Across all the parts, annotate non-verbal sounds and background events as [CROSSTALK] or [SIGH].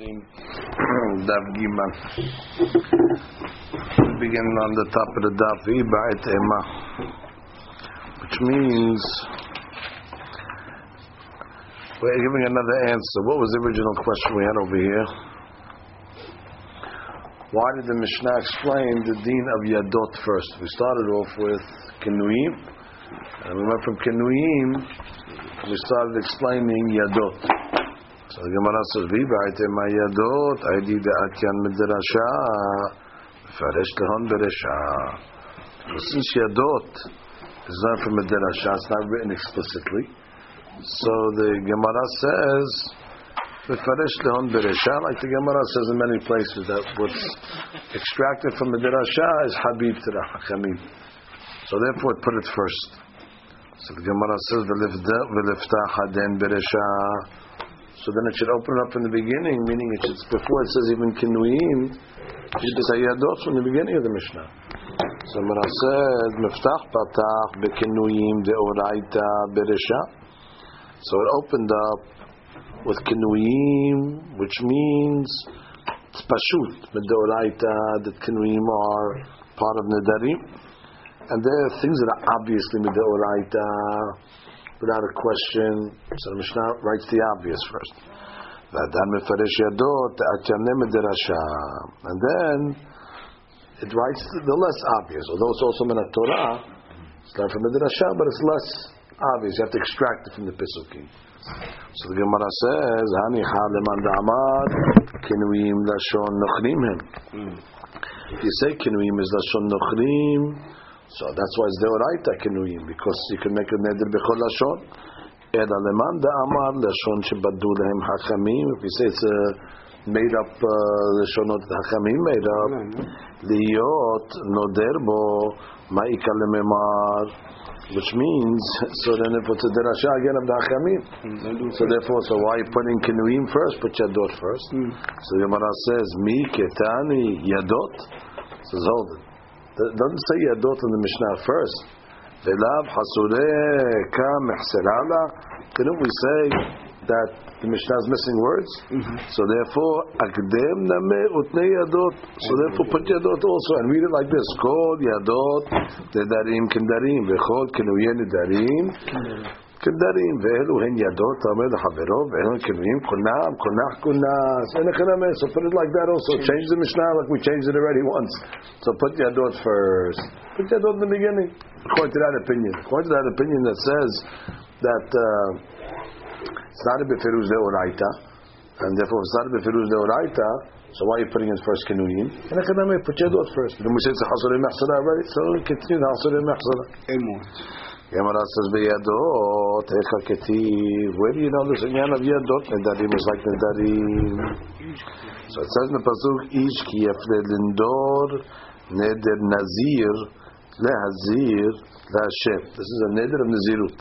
Nedarim. We begin on the top of the Daf Iba'et Ema, which means we're giving another answer. What was the original question we had over here? Why did the Mishnah explain the deen of Yadot first? We started off with Kenuim, and we went from Kenuim, we started explaining Yadot. So the Gemara says, "V'iba'ite ma'yadot aydi de'atyan midrasha faresh lehon beresha." Since yadot is not from midrasha, it's not written explicitly. So the Gemara says, "Faresh lehon beresha," like the Gemara says in many places that what's extracted from midrasha is habib hachamim. So therefore, put it first. So the Gemara says, "V'lifta haden beresha." So then it should open up from the beginning, meaning it should, before it says even kinuim, it should say yadot from the beginning of the Mishnah. So Mara said, Miftach patach bekinuyim deoraita beresha. So it opened up with kinuyim, which means it's pashut, deoraita, that kinuyim are part of nedarim. And there are things that are obviously midoraita, without a question. So the Mishnah writes the obvious first. And then it writes the less obvious, although it's also in a Torah, it's not from the Dirasha, but it's less obvious. You have to extract it from the Pisukim. So the Gemara says, Hani haleman da'amad, kinuim lashon nochrim him. Hmm. You say kinuim is lashon nochrim, so that's why it's deoraita kinuyim because you can make a neder bechol lashon. Eda leman amar lashon shebadu lehem hachamim. If you say it's a made up uh, lashonot uh, hachamim made up, liot noder bo ma'ika lememar. Which means, [LAUGHS] so then if it's a derasha again of the hachamim, so therefore, so why putting kinuyim first? Put yadot first. Hmm. So the Gemara says, mi ketani yadot. So hold it. Doesn't say Yadot in the Mishnah first. Velav Hasureh Ka Mehserala. Didn't we say that the Mishnah is missing words? Mm-hmm. So therefore, Akdem Name Utne Yadot. So therefore, put Yadot also and read it like this: Kol Yadot Dedarim Kendarim Vechol Kenuyen Dedarim. כדרים, ואלו הן ידות, אומר לחברו, ואלו כנויים, כונם, כונח כונס, אין לכם So put it like that also. Change the Mishnah like we changed it already once. So put yadot first. Put yadot in the beginning. According to that opinion. According to that opinion that says that uh, it's not a befiruz deoraita, and therefore it's not a befiruz deoraita, so why are you putting in first kenuyim? And I put yadot first. Then we say it's a hasur already, so continue the hasur mechsara. Says ketiv. Where do you know this inyan of yadot? Nedarim is like nedarim. So it says in the pasuk ish ki yafred lindor neder nazir lehazir leHashem. This is a neder of nazirut.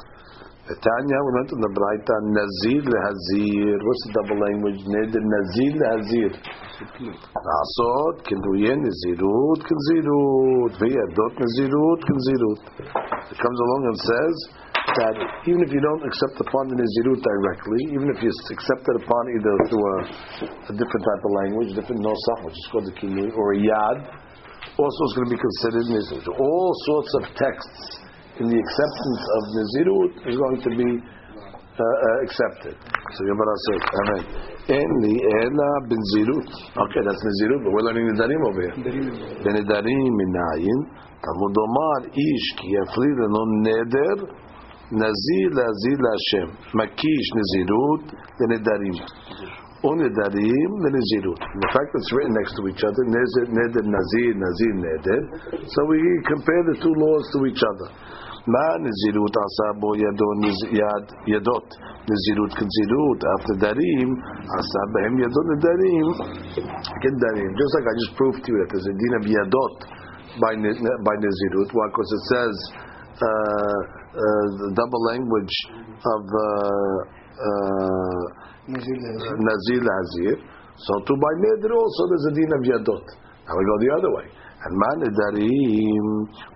Tanya, we went in the Braita, Nazir lehazir. What's the double language? Neder Nazir lehazir. Asot, kinduyen, Nazirut, kinzirut. V'yadot, Nazirut, kinzirut. It comes along and says that even if you don't accept upon the Nizirut directly, even if you accept it upon either through a, a different type of language, different nosach, which is called the kinu, or a yad, also is going to be considered Nizirut. All sorts of texts in the acceptance of Nizirut is going to be uh, uh, accepted. So Gemara says, Amen. En li ela bin zirut. Okay, that's nezirut, but we're learning the darim over here. Ben darim minayin. Talmud Omar ish ki yafri lenon neder nazir lazir Hashem. Makish nezirut lenidarim. Unidarim lenezirut. The fact that it's written next to each other, neder, neder, nazir, nazir, neder. So we compare the two laws to each other. Ma nizirut asabo yado yad yadot nizirut kenzirut after darim asabem yadot nedarim kedarim. Just like I just proved to you that there's a din of yadot by by. Why? Because it says uh, uh, the double language of uh, uh, nazir uh, hazir. So to by neder also there's a din of yadot. Now we go the other way. And man nedarim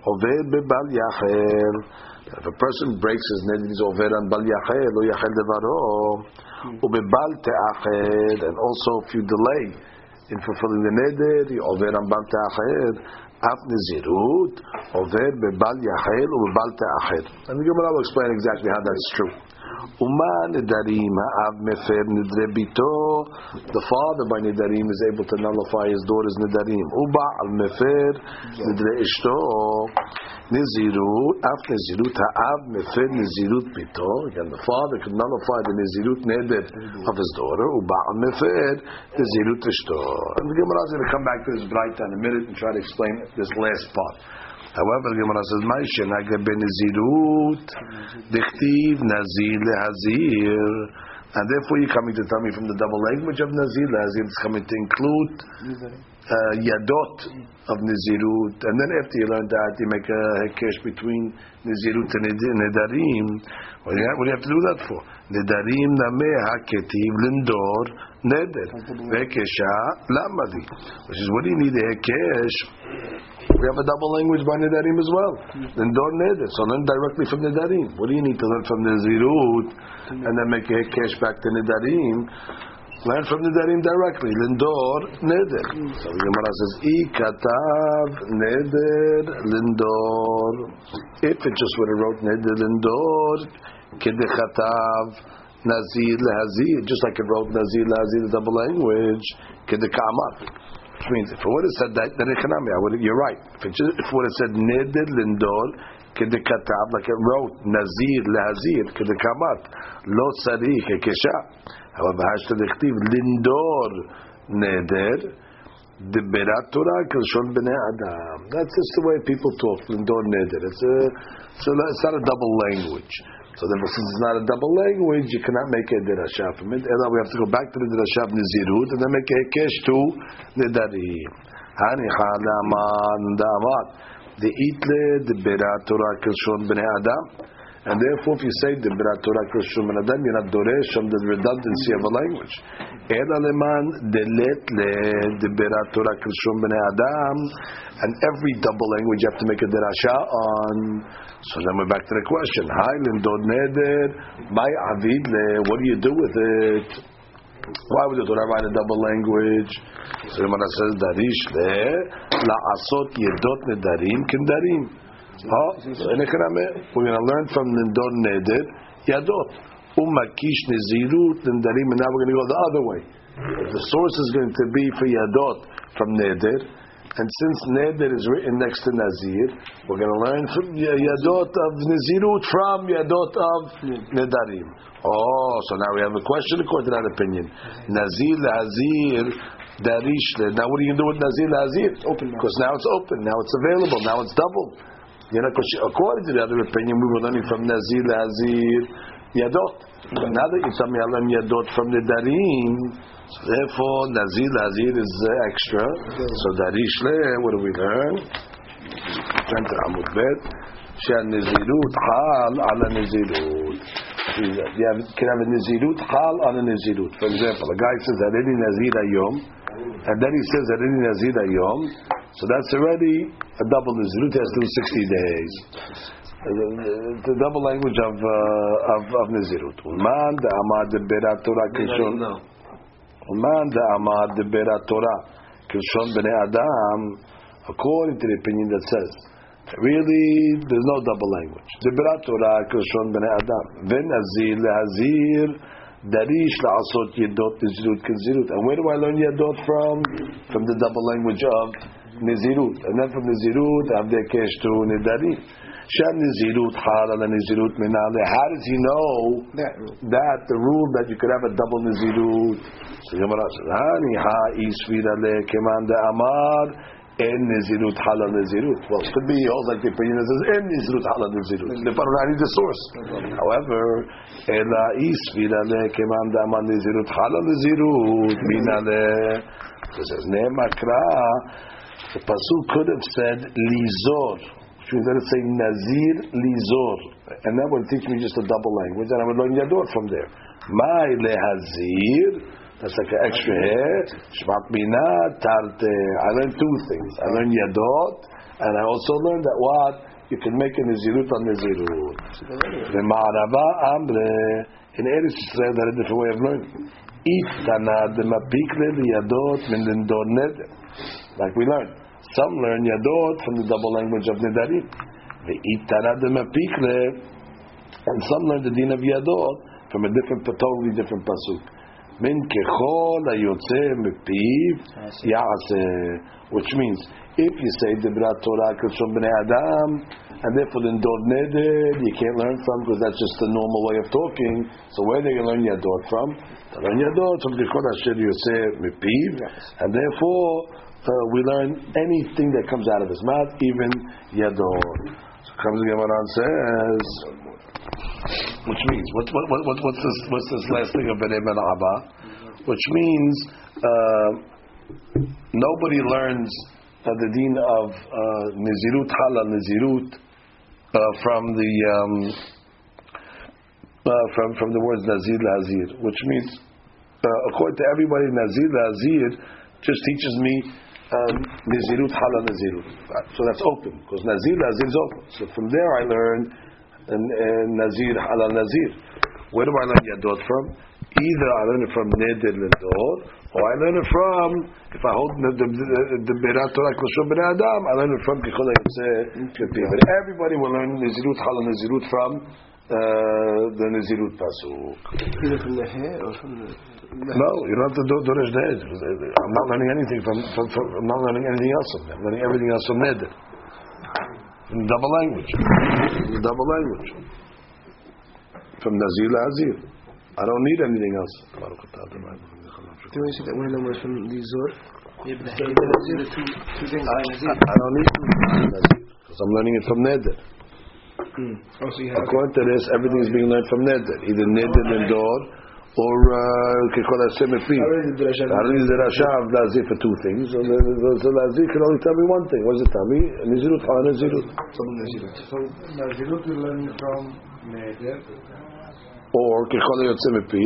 oved bebal yacher. If a person breaks his neder, he's over on bal yachel, lo yachel devaro, hmm. ubebal te'achel, and also if you delay in fulfilling the neder, you over on bal te'achel, af nezirut, over bebal yachel, ubebal te'achel. And the Gemara will explain exactly how that's true. The father by nedarim is able to nullify his daughter's nedarim. Uba al mefer nidre. Nizirut, af nizirut ha'av mefer nizirut. Again, the father can nullify the nizirut neder of his daughter. Uba al mefer nizirut. And the Gemara is going to come back to this Braita in a minute and try to explain this last part. However, the Gemara says, "Ma'ishe nageh benizirut, dichtiv nazir lehazir." And therefore, you're coming to tell me from the double language of nazir lehazir, it's coming to include uh, yadot of nizirut. And then after you learn that, you make a hekesh between nizirut and nedarim. What do, you have, what do you have to do that for? Nedarim nameh haketiv lindor neder. Vekesha lamadi. Which is, what do you need a hekesh? We have a double language by Nedarim as well. Hmm. Then don't neder. So learn directly from Nedarim. What do you need to learn from Nezirut hmm. and then make a cash back to Nedarim? Learn from Nedarim directly. Lindor neder. Hmm. So the Gemara says, I katav neder lindor. If it just would have wrote neder lindor, kidechatav nazir lehazir, just like it wrote nazir lehazir, the double language, kidekamat which means if it would have said that, then I would you're right. If it, just, if it would have said neder lindor kedekatab, like it wrote nazir lehazir kedekamat lo sarich hekesha. However, hashta dechtiv lindor neder diberat Torah kelshon bnei adam. That's just the way people talk. Lindor neder. It's a, a, it's not a double language. So then, since it's not a double language, you cannot make a dirasha from it. And then we have to go back to the dirasha of nizirut and then make a hekesh to nidarim. Hani chalaman damat. The itle the berat Torah kishon bnei adam. And therefore, if you say the Torah bnei adam, you're not doresh from the redundancy of a language. The Torah adam. And every double language you have to make a dirasha on. So then we're back to the question. Hi, lindod neder, my avid. What do you do with it? Why would the Torah write a double language? So the Gemara says, "Darish le laasot yedot nedarim kindarim." Oh, we're going to learn from lindod neder yadot umakish nezirut nedarim, and now we're going to go the other way. The source is going to be for yadot from neder. And since Neder is written next to Nazir, we're going to learn from Yadot of Nazirut from Yadot of Nedarim. Oh, so now we have a question according to that opinion. Nazir Lazir Darish. Now what are you going to do with Nazir? Open Because now it's open. Now it's available. Now it's double. You know, because according to the other opinion, we were learning from Nazir Lazir Yadot. But now that you tell me I learn Yadot from Nedarim, so therefore, Nazir Nazir is uh, extra. So Darish Le, what do we learn? Turn to Amud Bet. שהנזירות חל על הנזירות. You can have a נזירות חל on a נזירות. For example, a guy says, הריני נזיר היום, and then he says, הריני נזיר היום, so that's already a double Nizirut has to do 60 days. The double language of uh, of, of Nizirut. Ulman da amad bera Torah kishon. Ulman da amad bera Torah kishon bnei Adam. According to the opinion that says, really, there's no double language. The Berat Torah kishon bnei Adam. Ven azir lehazir. Darish la'asot yedot nizirut kizirut. And where do I learn yedot from? From the double language of Nizirut. And then from Nizirut, Avdei Kesh to Nidarim. Shem Nizirut Hal ala Nizirut Minale. How does he know that, that the rule that you could have a double Nizirut? So Gemara says, Hani ha isvira le keman de amar en nezirut hala nezirut. Well, it could be also like the opinion that says en nezirut hala nezirut. Depending on the source. Mm-hmm. However, ela isvira le keman de amar nezirut hala nezirut mina le. So it says nemakra. The pasuk could have said lizor. Which means that it's saying nazir lizor. And that would teach me just a double language, and I would learn yador from there. My lehazir. That's like an extra hair. Shmat Bina, Tarte. I learned two things. I learned Yadot, and I also learned that what? you can make a Nazirut on Nazirut. The Ma'arava Amre, in Eretz Yisrael, is a different way of learning. Uh, Neder. Like we learned. Some learn yadot from the double language of nedarim. And some learn the din of yadot from a different, totally different pasuk. Min kechol hayotze mepiv ya'aseh. Which means, if you say Dibrat Torah from Bnei Adam, and therefore in Dod Neder, you can't learn from because that's just the normal way of talking. So where do you learn Yadot from? You learn Yadot from Kechol Asher Yoseh Mepiv, and therefore uh, we learn anything that comes out of his mouth, even Yadot. So comes the Gemara and says, which means what, what, what, what's this what's this last thing of Bnei Abba? Which means uh, nobody learns uh, the deen of uh, Nizirut Halal Nizirut uh, from the um, uh, from from the words Nazir Lazir, which means uh, according to everybody Nazir Lazir just teaches me um, Nizirut Halal Nizirut. So that's open because Nazir Lazir is open. So from there I learn uh, Nazir Halal Nazir. Where do I learn Yadot from? Either I learn it from Neder Ledor, or I learn it from, if I hold the the Berat Torah Kloshon Ben Adam, I learn it from Kichol But everybody will learn Nizirut Hala Nizirut from uh, the Nizirut Pasuk. Either from the hair or from the. No, you don't have to do Doresh Dead. I'm not learning anything from, from, from, I'm not learning anything else from them. I'm learning everything else from Neder. In double language. In double language. From Nazir to Azir. I don't need anything else. Do you say that one of them was from the Zor? Yeah, but the Nazir, the two, two things. I, I don't need to because I'm learning it from Neder. Mm. Oh, so. According to this, everything is being learned from Neder, either Neder and Dor, or Kekol Hashem Epi. Harin is the Rasha of Lazir for two things. So, the, the, so Lazir can only tell me one thing. What does it tell me? Nizirut, Ha Nizirut. So Nazirut you're learning from Neder Or Kekol Hashem Epi.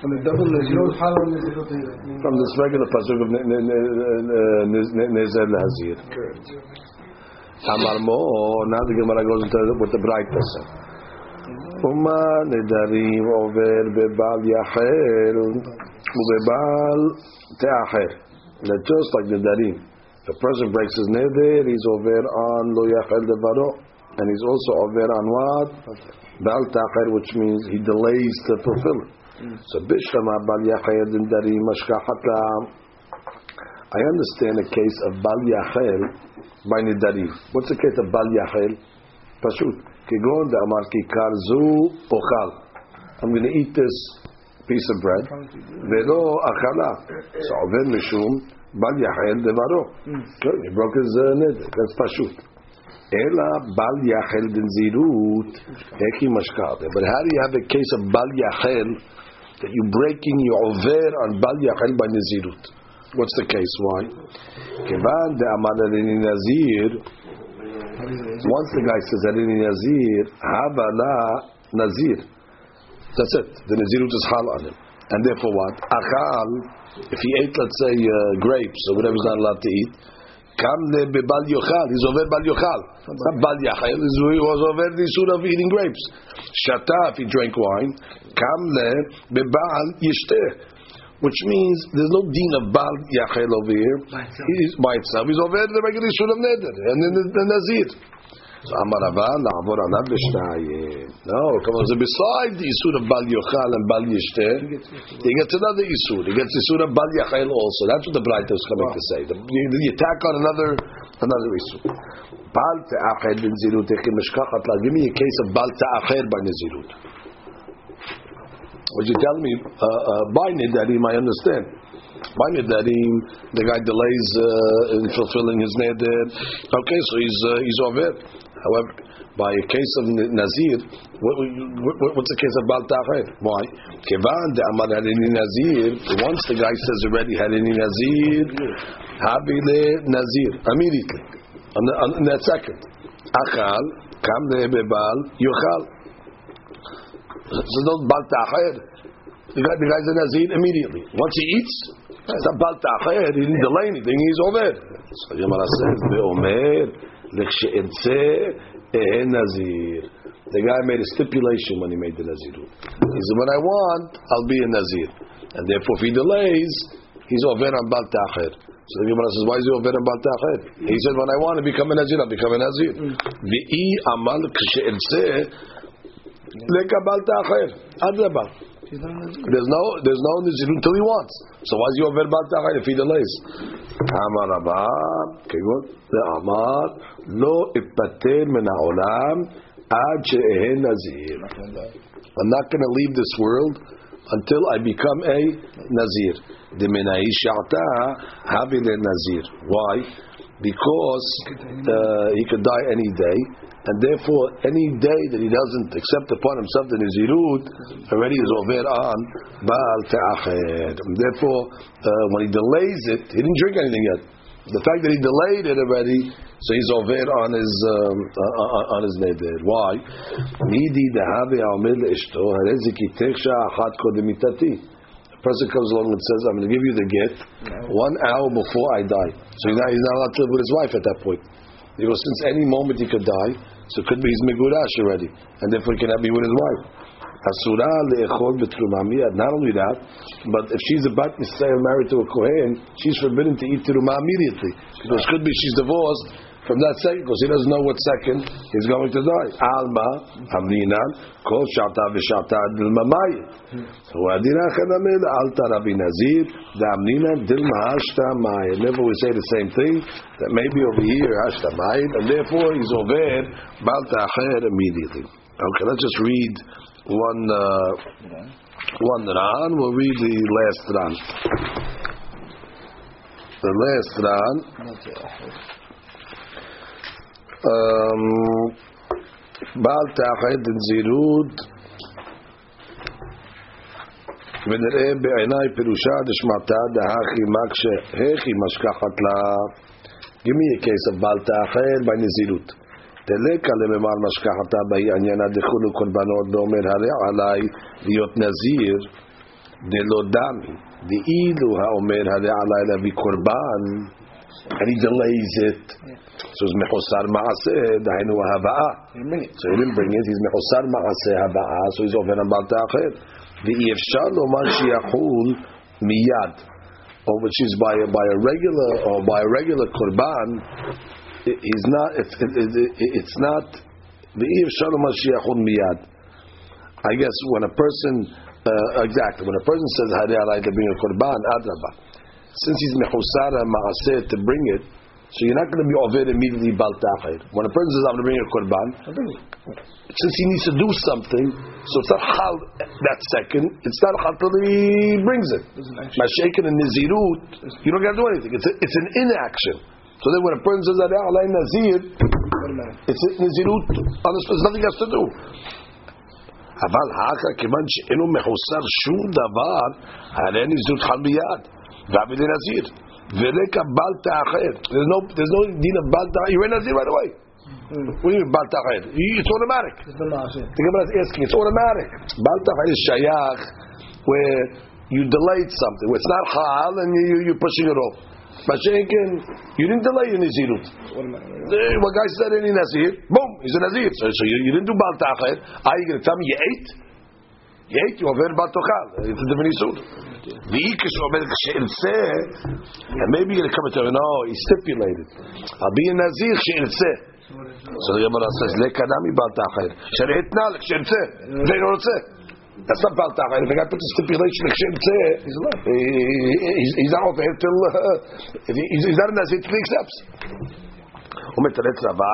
From the double Nazirut Nazirut. Halal Nazirut From this regular pasuk of Nezer Lazir. Amar Mo, now the Gemara goes into what the bright person. ומה נדרים עובר בבעל יחל ובבעל תאחר. That just like נדרים. The person breaks his neder, he's over on lo yachel devaro. And he's also over on what? Bal tachar, which means he delays to fulfill it. So bishlama bal yachel ndarim mashkachata. I understand a case of bal yachel by nidarim. What's the case of bal yachel? Pashut. כגון דאמר כיכר זו אוכל. I'm going to eat this piece of bread, ולא אכלה. So עובר משום בל יחל דברו. He broke his uh, נדר, that's פשוט. Ela bal yachel din zirut eki mashkal. But how do you have a case of bal yachel that you're breaking your over on bal yachel by nizirut? What's the case? Why? Kevan de nazir. Once the guy says adini nazir, havana nazir. That's it. The nizirut is hal on him, and therefore what? Achal. If he ate, let's say, uh, grapes or whatever, he's not allowed to eat. Kam le bebal yochal. He's over bal yochal. Not bal yachal. He was over the issue of eating grapes. Shata, if he drank wine. Kam le bebal yishteh. Which means there's no din of bal yachel over here. He's by itself. He's over the regular issue of neder and then the, the nazir. So Amar Rava, na'avor alav b'shnayim. No, come on. So besides the issue of bal yochal and bal yishteh, he gets another issue. He gets the issue of bal yachel also. That's what the Braita is coming to say. The, you attack on another another issue. Bal te'achel bin zirut echim meshkachat la. Give me a case of bal te'achel by nezirut. Would you tell me, uh, uh, by Nidarim, I understand. By Nidarim, the guy delays uh, in fulfilling his Neder. Okay, so he's, uh, he's over. However, by a case of Nazir, what, what, what's the case of Bal Why? Kevan de Amar Harini Nazir. Once the guy says already Harini Nazir, Habile Nazir immediately on, the, on that second. Achal kam lebebal yochal. So don't Bal guy, The guy's a Nazir immediately. Once he eats, it's a the he didn't delay anything, he's over. So Gemara says, Be'omer. The guy made a stipulation when he made the Nazirut. He said, when I want, I'll be a Nazir. And therefore, if he delays, he's over on Bal Tahir. So the Gemara says, why is he over on Bal Tahir? He said, when I want to become a Nazir, I'll become a Nazir. V'i amal k'she'irse lekabal Ta'khir. Adrabah. There's no there's no nizirut until he wants. So why is he over about the if he delays? Amar Rabba, okay, good. The Amar lo ipater min haolam ad she'ehen nazir. I'm not going to leave this world until I become a nazir. The menaish shata having a nazir. Why? Because uh, he could die any day, and therefore any day that he doesn't accept upon himself the Nazirut, already is over on Baal Ta'acher. Therefore, uh, when he delays it, he didn't drink anything yet. The fact that he delayed it already, so he's over on his um, uh, on his neder. Why? A person comes along and says, "I'm going to give you the gift one hour before I die." So he's not, he's not allowed to live with his wife at that point. Goes, since any moment he could die, so it could be he's megurash already, and therefore he cannot be with his wife. Not only that, but if she's about to stay married to a kohen, she's forbidden to eat teruma immediately because it could be she's divorced from that second because he doesn't know what second he's going to die. Alma amninan kol shata v'shata dilmamayit. Wadina chanamid alta rabbi nazir damninan dilma hashta mayit. Never we say the same thing that maybe over here hashta mayit, and therefore he's over balta acher immediately. Okay, let's just read one uh, one Ran. We'll read the last Ran. The last Ran. Um, בעל תאחד נזירות ונראה בעיניי פירושה דשמטה דהכי מקשה הכי משכחת לה. case of בעל תאחד by נזירות דלקה לממר משכחתה באי עניינה דחולו קורבנות ואומר הרי עליי להיות נזיר דלא דמי דאילו האומר הרי עליי להביא קורבן. delays it So it's mechosar ma'aseh, dahinu hava'a. So he didn't bring it. He's mechosar ma'aseh hava'a. So he's over and about ta'achir. The ifshar lomar shiyachul miyad, or which is by a, by a regular or by a regular korban, he's not. It, it, it, it's not the ifshar lomar shiyachul miyad. I guess when a person uh, exactly when a person says Hari to bring a korban adraba, since he's mechosar ma'aseh to bring it so you're not going to be over immediately bal ta'khir. When a person says I'm going to bring a korban since he needs to do something so it's not hal that second it's not hal till he brings it Mashaken and nizirut you don't got to do anything it's, a, it's an inaction so then when a person says Hari alai nazir it's a nizirut on this there's nothing else to do אבל האחר, כיוון שאינו מחוסר שום דבר, הרי נזירות חל מיד, V'amidin Nazir. V'reka bal ta'acher. There's no, there's no din of bal ta'acher. You're a Nazir right away. Mm. What do you mean bal? It's automatic. The Gemara is asking. It's automatic. Bal is shayach, where you delayed something. It's not hal and you, you're pushing it off. But Mashenkin, you didn't delay your Nazirut. What guy said any Nazir, boom, he's a Nazir. So, so you, you didn't do Bal Ta'acher. Are you going to tell me you ate? היא הייתי עובר בת תאכל, זה בניסות. והיא כשאומרת, כשארצה, maybe you'll come to her, no, he stipulated. I'll be a nazir כשארצה. אז אני אומר, אז זה קנה מבעל תאכל. שאני אתנה כשארצה, ואינו רוצה. That's not about that. If a guy puts a stipulation, he's not. He's not over till he's not in that he accepts. אומר תרץ רבה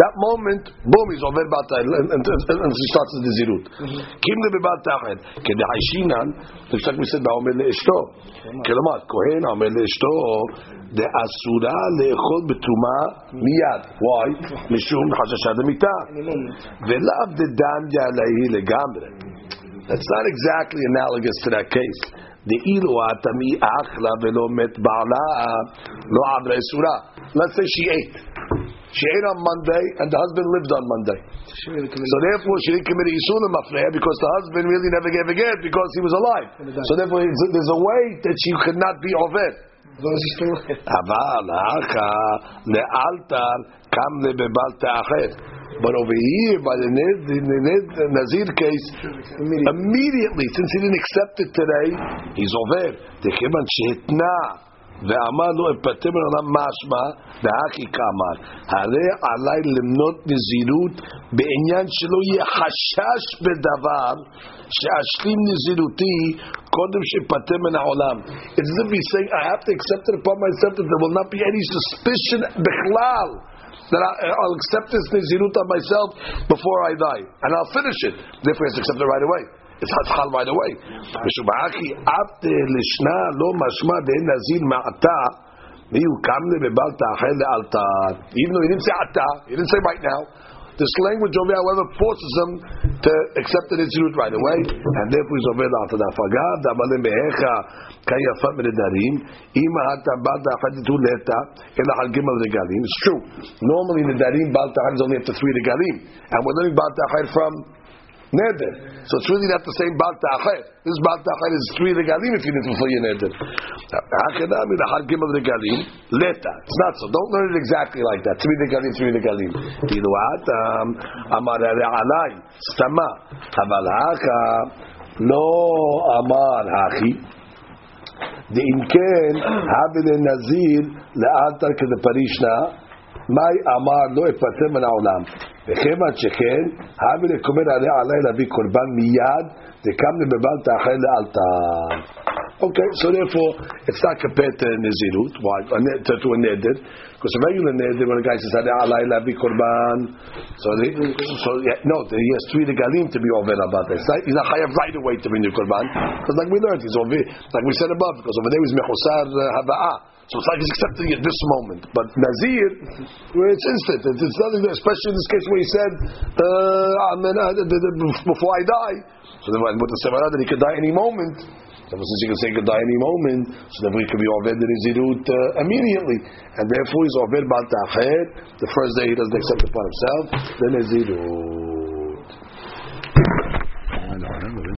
that moment, boom, he's עובר בעתה, and, and, and, and he starts the נזירות. קים לבבת אחת, כדחיישינן, נפסק מסד האומר לאשתו. כלומר, כהן האומר לאשתו, דאסורה לאכול בתרומה מיד. Why? משום חששה דמיתה. ולאו דדניה עליhi לגמרי. That's not exactly analogous to that case. דאילו התמי אכלה ולא מת בעלה, לא עברה אסורה. Let's say she ate. she ate on Monday, and the husband lived on Monday. So therefore, she didn't commit a Yisulim Mafreya because the husband really never gave a get because he was alive. So therefore, there's a way that she could not be Oved. אבל האחה לאלתר קם לבבל תאחר. But over here, by the Nazir case, immediately, since he didn't accept it today, he's over. The Chiban Shetna. ואמר לו אפטר מן העולם משמע, והכי כאמר, הרי עליי למנות נזירות בעניין שלא יהיה חשש בדבר שאשלים נזירותי קודם שאפטר מן העולם. It's as if he's saying, I have to accept it upon myself that there will not be any suspicion בכלל. That I, I'll accept this nizirut on myself before I die, and I'll finish it. Therefore, he has to accept it right away. it's חל right away. משובעכי אף לשנה לא משמע דין נזיר מעתה מי הוא קם לבבל תאכל לאלתר. Even though he didn't say עתה, he didn't say right now. This language over here, however, forces him to accept the Nitzirut right away, and therefore he's over after that. Fagad, Amalim Behecha, Kayafat Mededarim, Ima Hata Balta Achaditu Leta, Ela Hal Gimel Regalim. It's true. Normally the Darim, Balta Achad is only up to three Regalim, and we're learning Balta Achad from neder. So it's really not the same Baal Ta'achir. This Baal Ta'achir is three regalim if you need to fulfill your neder. Ha'kedami l'har gimel regalim, leta. It's not so. Don't learn it exactly like that. Three regalim, three regalim. כאילו האטם אמר הרי עליי, סתמה. אבל האחה לא אמר האחי. ואם כן, הבי לנזיר לאלתר כדפרישנה, מאי אמר לא אפטר מן העולם. וכיוון שכן, הבי לקומר עליה עלי להביא קורבן מיד, וקם לבבל תאכל לאלתר. Okay, so therefore, it's not compared to Nizirut, why? To, to a Neder. Because a regular Neder, when a guy says, Alay Labi Korban, so, they, so yeah, no, he has three regalim to be over about this. He's not chayav right away to bring the Korban. Because like we learned, he's over, like we said above, because over there he's Mechusar Haba'ah. So it's like he's accepting it this moment. But Nazir, it's instant, it's, it's nothing, especially in this case where he said, uh, before I die. So then with the Semarad that he could die any moment. So since he can say goodbye any moment, so then we could be Oved Nizirut uh, immediately. And therefore he's Oved Bal The first day he doesn't accept it himself, then Nizirut.